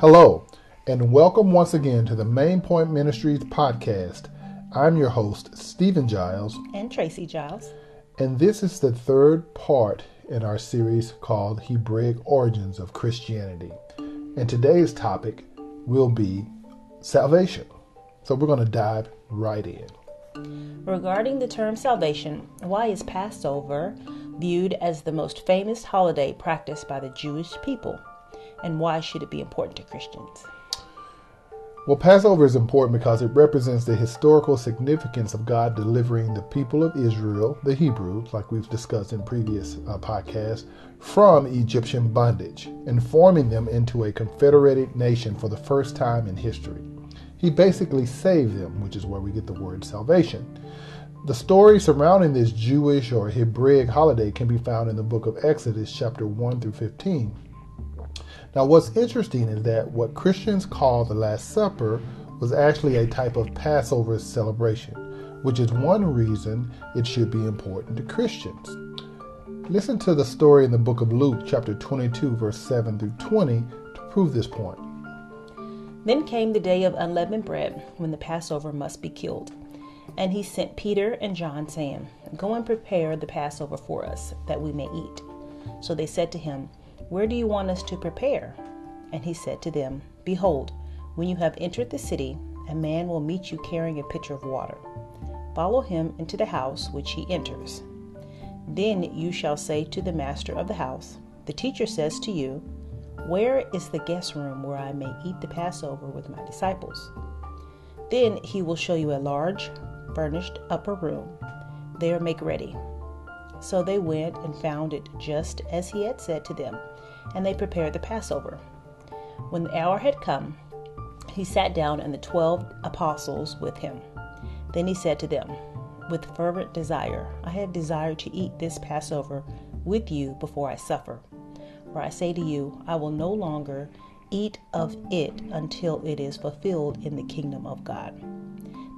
Hello, and welcome once again to the Main Point Ministries podcast. I'm your host, Stephen Giles. And Tracy Giles. And this is the third part in our series called Hebraic Origins of Christianity. And today's topic will be salvation. So we're going to dive right in. Regarding the term salvation, why is Passover viewed as the most famous holiday practiced by the Jewish people? And why should it be important to Christians? Well, Passover is important because it represents the historical significance of God delivering the people of Israel, the Hebrews, like we've discussed in previous uh, podcasts, from Egyptian bondage and forming them into a confederated nation for the first time in history. He basically saved them, which is where we get the word salvation. The story surrounding this Jewish or Hebraic holiday can be found in the book of Exodus, chapter 1 through 15. Now, what's interesting is that what Christians call the Last Supper was actually a type of Passover celebration, which is one reason it should be important to Christians. Listen to the story in the book of Luke, chapter 22, verse 7 through 20, to prove this point. Then came the day of unleavened bread, when the Passover must be killed. And he sent Peter and John, saying, Go and prepare the Passover for us, that we may eat. So they said to him, where do you want us to prepare? And he said to them, Behold, when you have entered the city, a man will meet you carrying a pitcher of water. Follow him into the house which he enters. Then you shall say to the master of the house, The teacher says to you, Where is the guest room where I may eat the Passover with my disciples? Then he will show you a large, furnished upper room. There make ready. So they went and found it just as he had said to them and they prepared the Passover. When the hour had come, he sat down and the twelve apostles with him. Then he said to them, With fervent desire, I have desired to eat this Passover with you before I suffer. For I say to you, I will no longer eat of it until it is fulfilled in the kingdom of God.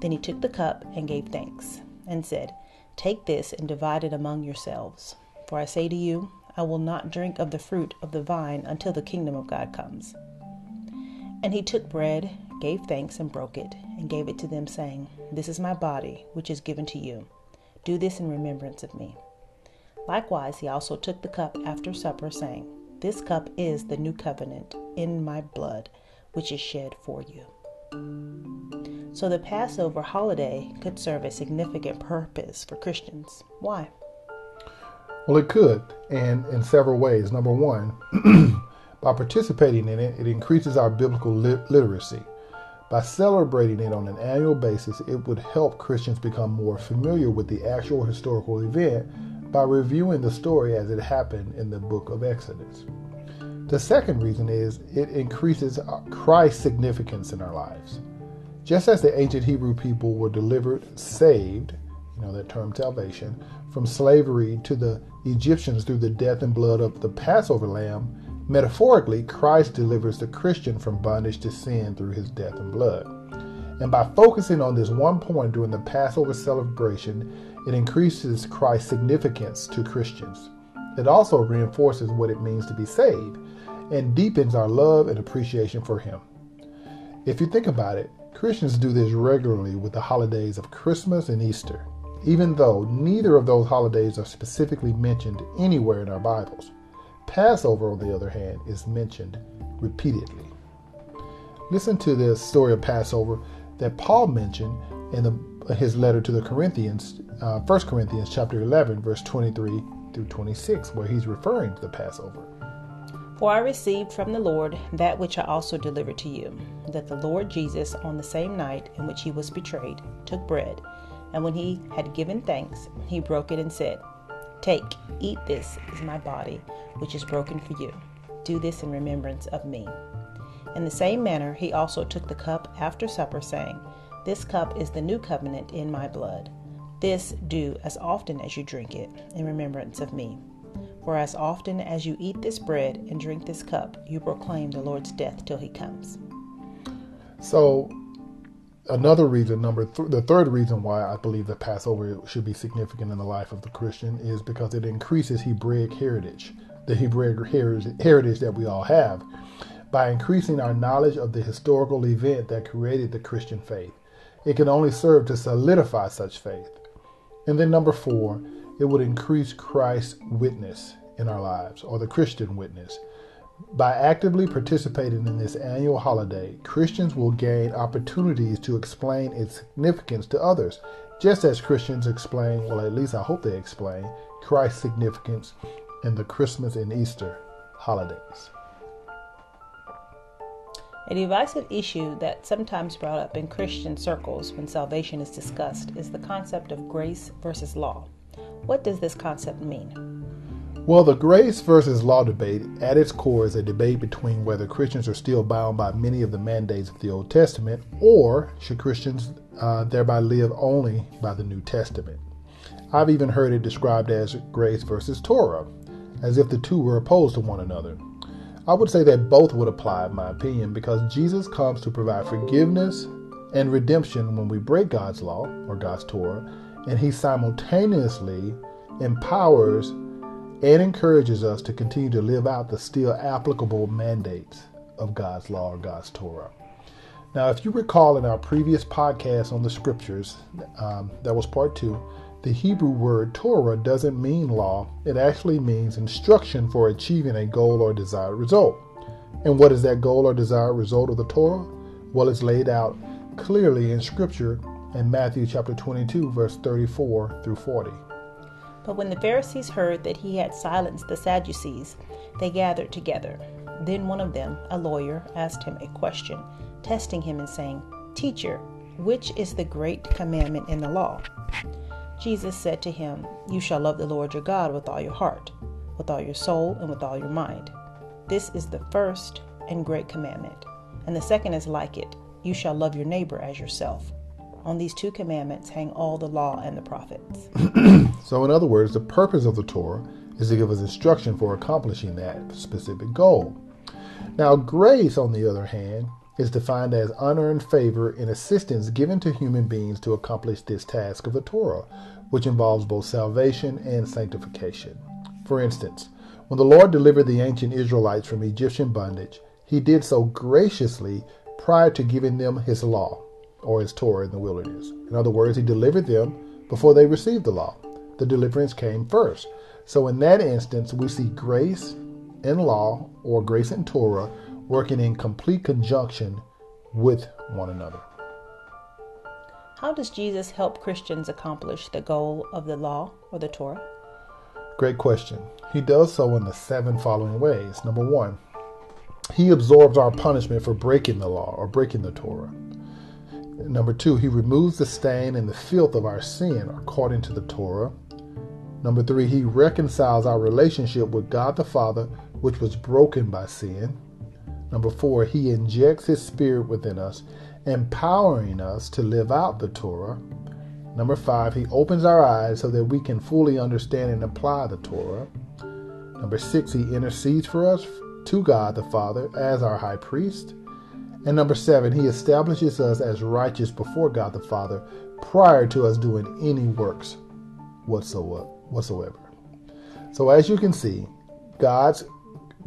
Then he took the cup and gave thanks, and said, Take this and divide it among yourselves. For I say to you, I will not drink of the fruit of the vine until the kingdom of God comes. And he took bread, gave thanks, and broke it, and gave it to them, saying, This is my body, which is given to you. Do this in remembrance of me. Likewise, he also took the cup after supper, saying, This cup is the new covenant in my blood, which is shed for you. So the Passover holiday could serve a significant purpose for Christians. Why? Well, it could, and in several ways. Number one, by participating in it, it increases our biblical literacy. By celebrating it on an annual basis, it would help Christians become more familiar with the actual historical event by reviewing the story as it happened in the book of Exodus. The second reason is it increases Christ's significance in our lives. Just as the ancient Hebrew people were delivered, saved, you know that term salvation, from slavery to the Egyptians through the death and blood of the Passover lamb, metaphorically, Christ delivers the Christian from bondage to sin through his death and blood. And by focusing on this one point during the Passover celebration, it increases Christ's significance to Christians. It also reinforces what it means to be saved and deepens our love and appreciation for Him. If you think about it, Christians do this regularly with the holidays of Christmas and Easter even though neither of those holidays are specifically mentioned anywhere in our Bibles. Passover, on the other hand, is mentioned repeatedly. Listen to the story of Passover that Paul mentioned in the, his letter to the Corinthians, uh, 1 Corinthians chapter 11, verse 23 through 26, where he's referring to the Passover. For I received from the Lord that which I also delivered to you, that the Lord Jesus, on the same night in which he was betrayed, took bread. And when he had given thanks, he broke it and said, Take, eat this is my body, which is broken for you. Do this in remembrance of me. In the same manner, he also took the cup after supper, saying, This cup is the new covenant in my blood. This do as often as you drink it, in remembrance of me. For as often as you eat this bread and drink this cup, you proclaim the Lord's death till he comes. So, another reason, number th- the third reason why I believe the Passover should be significant in the life of the Christian is because it increases Hebraic heritage, the Hebraic heritage that we all have. by increasing our knowledge of the historical event that created the Christian faith. It can only serve to solidify such faith. And then, number four, it would increase Christ's witness in our lives, or the Christian witness. By actively participating in this annual holiday, Christians will gain opportunities to explain its significance to others, just as Christians explain, well, at least I hope they explain, Christ's significance in the Christmas and Easter holidays. A divisive issue that sometimes brought up in Christian circles when salvation is discussed is the concept of grace versus law. What does this concept mean? Well, the grace versus law debate at its core is a debate between whether Christians are still bound by many of the mandates of the Old Testament or should Christians uh, thereby live only by the New Testament. I've even heard it described as grace versus Torah, as if the two were opposed to one another. I would say that both would apply, in my opinion, because Jesus comes to provide forgiveness and redemption when we break God's law or God's Torah, and He simultaneously empowers and encourages us to continue to live out the still applicable mandates of God's law or God's Torah. Now, if you recall in our previous podcast on the scriptures, um, that was part two, the Hebrew word Torah doesn't mean law, it actually means instruction for achieving a goal or desired result. And what is that goal or desired result of the Torah? Well, it's laid out clearly in Scripture in Matthew chapter 22, verse 34 through 40. But when the Pharisees heard that he had silenced the Sadducees, they gathered together. Then one of them, a lawyer, asked him a question, testing him and saying, Teacher, which is the great commandment in the law? Jesus said to him, You shall love the Lord your God with all your heart, with all your soul, and with all your mind. This is the first and great commandment. And the second is like it You shall love your neighbor as yourself. On these two commandments hang all the law and the prophets. so, in other words, the purpose of the Torah is to give us instruction for accomplishing that specific goal. Now, grace, on the other hand, is defined as unearned favor and assistance given to human beings to accomplish this task of the Torah, which involves both salvation and sanctification. For instance, when the Lord delivered the ancient Israelites from Egyptian bondage, he did so graciously prior to giving them his law, or his Torah in the wilderness. In other words, he delivered them before they received the law. The deliverance came first. So in that instance, we see grace and law, or grace and Torah, working in complete conjunction with one another. How does Jesus help Christians accomplish the goal of the law or the Torah? Great question. He does so in the seven following ways. Number one, he absorbs our punishment for breaking the law or breaking the Torah. Number two, he removes the stain and the filth of our sin according to the Torah. Number three, he reconciles our relationship with God the Father, which was broken by sin. Number four, he injects his spirit within us, empowering us to live out the Torah. Number five, he opens our eyes so that we can fully understand and apply the Torah. Number six, he intercedes for us to God the Father as our high priest. And number seven, he establishes us as righteous before God the Father prior to us doing any works whatsoever. So, as you can see, God's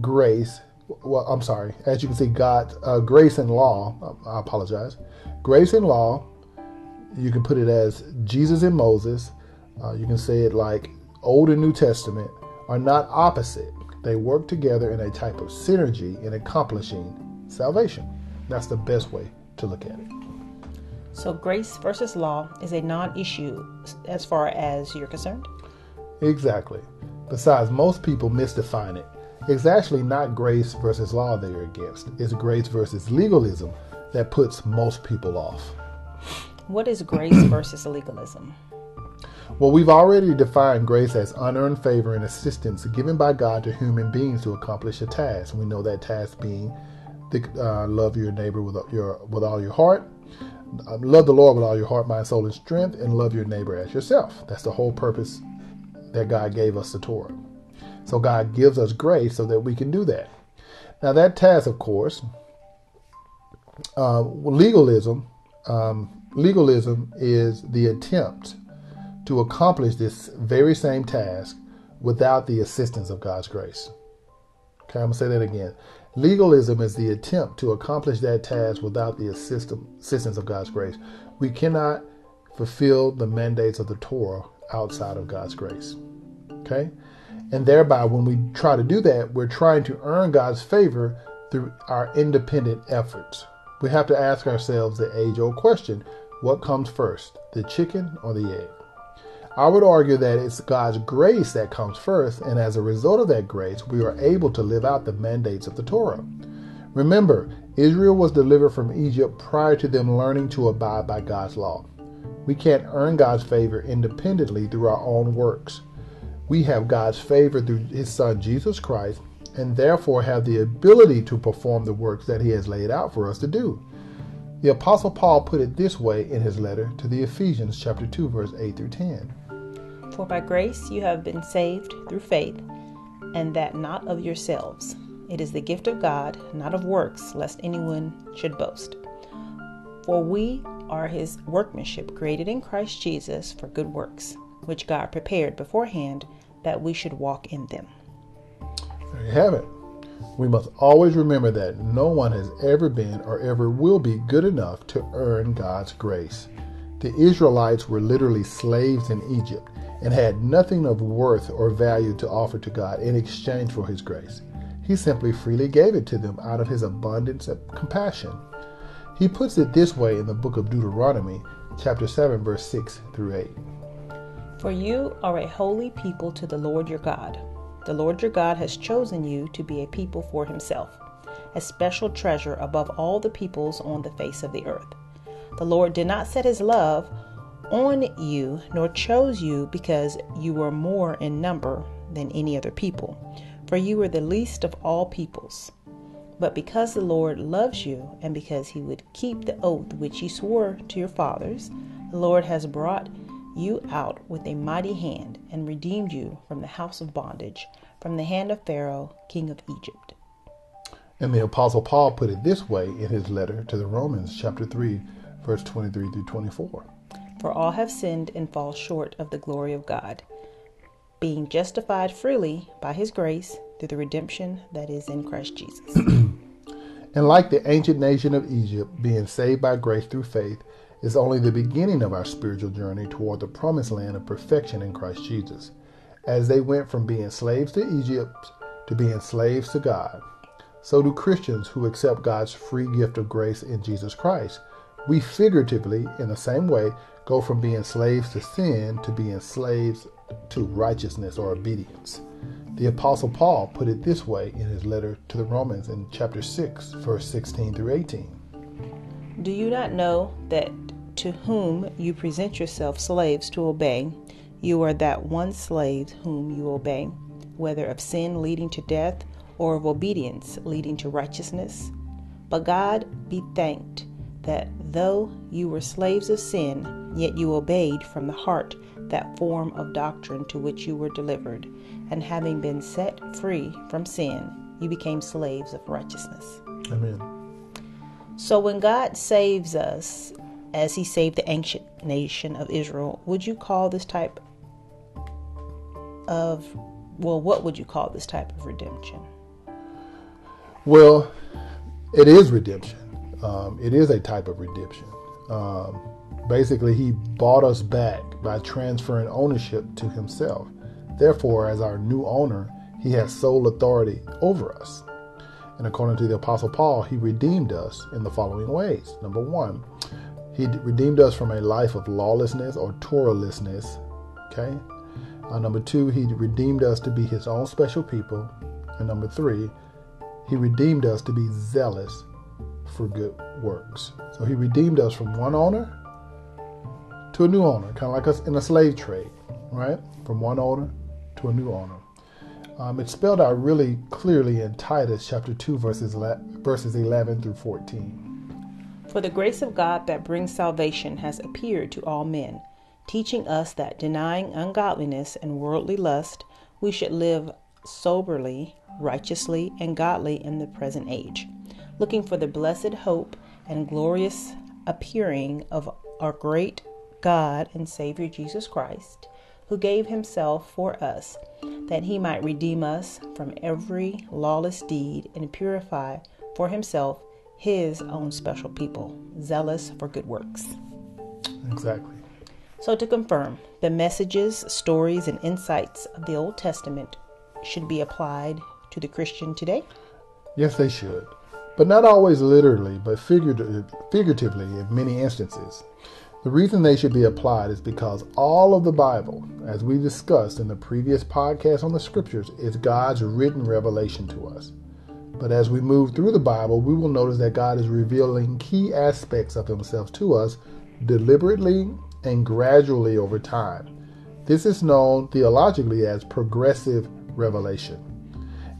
grace well, I'm sorry. As you can see, God's uh, grace and law. I apologize. Grace and law. You can put it as Jesus and Moses. Uh, you can say it like Old and New Testament are not opposite. They work together in a type of synergy in accomplishing salvation. That's the best way to look at it. So, grace versus law is a non issue as far as you're concerned? Exactly. Besides, most people misdefine it it's actually not grace versus law they're against. It's grace versus legalism that puts most people off. What is grace versus legalism? Well, we've already defined grace as unearned favor and assistance given by God to human beings to accomplish a task. We know that task being the, uh, love your neighbor with your with all your heart, uh, love the Lord with all your heart, mind, soul, and strength, and love your neighbor as yourself. That's the whole purpose that God gave us the Torah. So God gives us grace so that we can do that. Now, that task, of course, uh, legalism, um, legalism is the attempt to accomplish this very same task without the assistance of God's grace. Okay, I'm to say that again. Legalism is the attempt to accomplish that task without the assistance of God's grace. We cannot fulfill the mandates of the Torah outside of God's grace. Okay? And thereby, when we try to do that, we're trying to earn God's favor through our independent efforts. We have to ask ourselves the age old question what comes first, the chicken or the egg? I would argue that it's God's grace that comes first, and as a result of that grace, we are able to live out the mandates of the Torah. Remember, Israel was delivered from Egypt prior to them learning to abide by God's law. We can't earn God's favor independently through our own works. We have God's favor through His Son Jesus Christ, and therefore have the ability to perform the works that He has laid out for us to do. The Apostle Paul put it this way in his letter to the Ephesians, chapter 2, verse 8 through 10. For by grace you have been saved through faith, and that not of yourselves. It is the gift of God, not of works, lest anyone should boast. For we are his workmanship, created in Christ Jesus for good works, which God prepared beforehand that we should walk in them. There you have it. We must always remember that no one has ever been or ever will be good enough to earn God's grace. The Israelites were literally slaves in Egypt and had nothing of worth or value to offer to God in exchange for His grace. He simply freely gave it to them out of His abundance of compassion. He puts it this way in the book of Deuteronomy, chapter 7, verse 6 through 8. For you are a holy people to the Lord your God. The Lord your God has chosen you to be a people for Himself, a special treasure above all the peoples on the face of the earth. The Lord did not set His love on you, nor chose you because you were more in number than any other people, for you were the least of all peoples. But because the Lord loves you, and because he would keep the oath which he swore to your fathers, the Lord has brought you out with a mighty hand and redeemed you from the house of bondage, from the hand of Pharaoh, king of Egypt. And the Apostle Paul put it this way in his letter to the Romans, chapter 3, verse 23 through 24. For all have sinned and fall short of the glory of God, being justified freely by his grace through the redemption that is in Christ Jesus. and like the ancient nation of Egypt, being saved by grace through faith is only the beginning of our spiritual journey toward the promised land of perfection in Christ Jesus. As they went from being slaves to Egypt to being slaves to God, so do Christians who accept God's free gift of grace in Jesus Christ. We figuratively, in the same way, go from being slaves to sin to being slaves to righteousness or obedience. The Apostle Paul put it this way in his letter to the Romans in chapter 6, verse 16 through 18. Do you not know that to whom you present yourselves slaves to obey, you are that one slave whom you obey, whether of sin leading to death or of obedience leading to righteousness? But God be thanked that though you were slaves of sin, yet you obeyed from the heart that form of doctrine to which you were delivered, and having been set free from sin, you became slaves of righteousness. Amen. So when God saves us, as he saved the ancient nation of Israel, would you call this type of, well, what would you call this type of redemption? Well, it is redemption. Um, it is a type of redemption. Um, basically, he bought us back by transferring ownership to himself. Therefore, as our new owner, he has sole authority over us. And according to the Apostle Paul, he redeemed us in the following ways. Number one, he redeemed us from a life of lawlessness or Torahlessness. Okay. Uh, number two, he redeemed us to be his own special people. And number three, he redeemed us to be zealous for good works. So he redeemed us from one owner to a new owner, kind of like us in a slave trade, right? From one owner to a new owner. Um, it's spelled out really clearly in Titus chapter 2, verses, verses 11 through 14. For the grace of God that brings salvation has appeared to all men, teaching us that denying ungodliness and worldly lust, we should live soberly, righteously, and godly in the present age, looking for the blessed hope and glorious appearing of our great God and Savior Jesus Christ, who gave himself for us, that he might redeem us from every lawless deed and purify for himself his own special people, zealous for good works. Exactly. So, to confirm, the messages, stories, and insights of the Old Testament should be applied to the Christian today? Yes, they should. But not always literally, but figuratively in many instances. The reason they should be applied is because all of the Bible, as we discussed in the previous podcast on the scriptures, is God's written revelation to us. But as we move through the Bible, we will notice that God is revealing key aspects of Himself to us deliberately and gradually over time. This is known theologically as progressive revelation.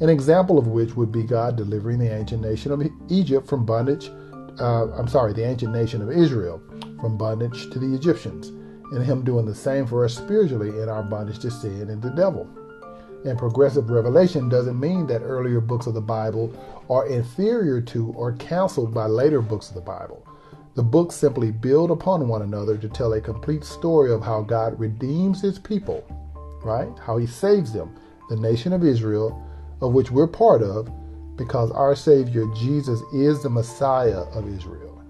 An example of which would be God delivering the ancient nation of Egypt from bondage, uh, I'm sorry, the ancient nation of Israel from bondage to the Egyptians, and Him doing the same for us spiritually in our bondage to sin and the devil. And progressive revelation doesn't mean that earlier books of the Bible are inferior to or canceled by later books of the Bible. The books simply build upon one another to tell a complete story of how God redeems his people, right? How he saves them, the nation of Israel, of which we're part of, because our Savior Jesus is the Messiah of Israel.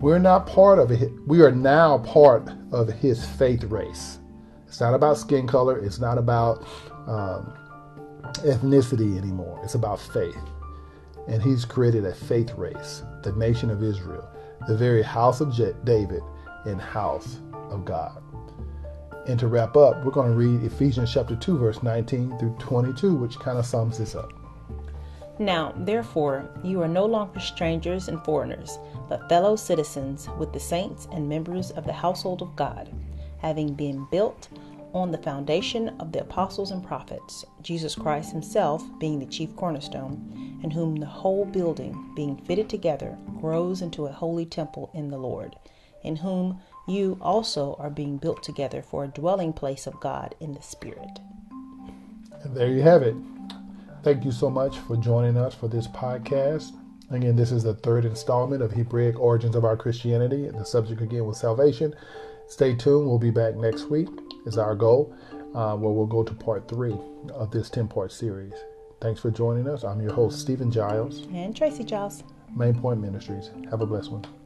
We're not part of it. We are now part of his faith race. It's not about skin color. It's not about um, ethnicity anymore. It's about faith. And he's created a faith race, the nation of Israel, the very house of David and house of God. And to wrap up, we're going to read Ephesians chapter 2, verse 19 through 22, which kind of sums this up. Now, therefore, you are no longer strangers and foreigners, but fellow citizens with the saints and members of the household of God, having been built on the foundation of the apostles and prophets, Jesus Christ himself being the chief cornerstone, in whom the whole building, being fitted together, grows into a holy temple in the Lord, in whom you also are being built together for a dwelling place of God in the Spirit. And there you have it. Thank you so much for joining us for this podcast. Again, this is the third installment of Hebraic Origins of Our Christianity. The subject again was salvation. Stay tuned. We'll be back next week, is our goal, uh, where we'll go to part three of this 10 part series. Thanks for joining us. I'm your host, Stephen Giles. And Tracy Giles. Main Point Ministries. Have a blessed one.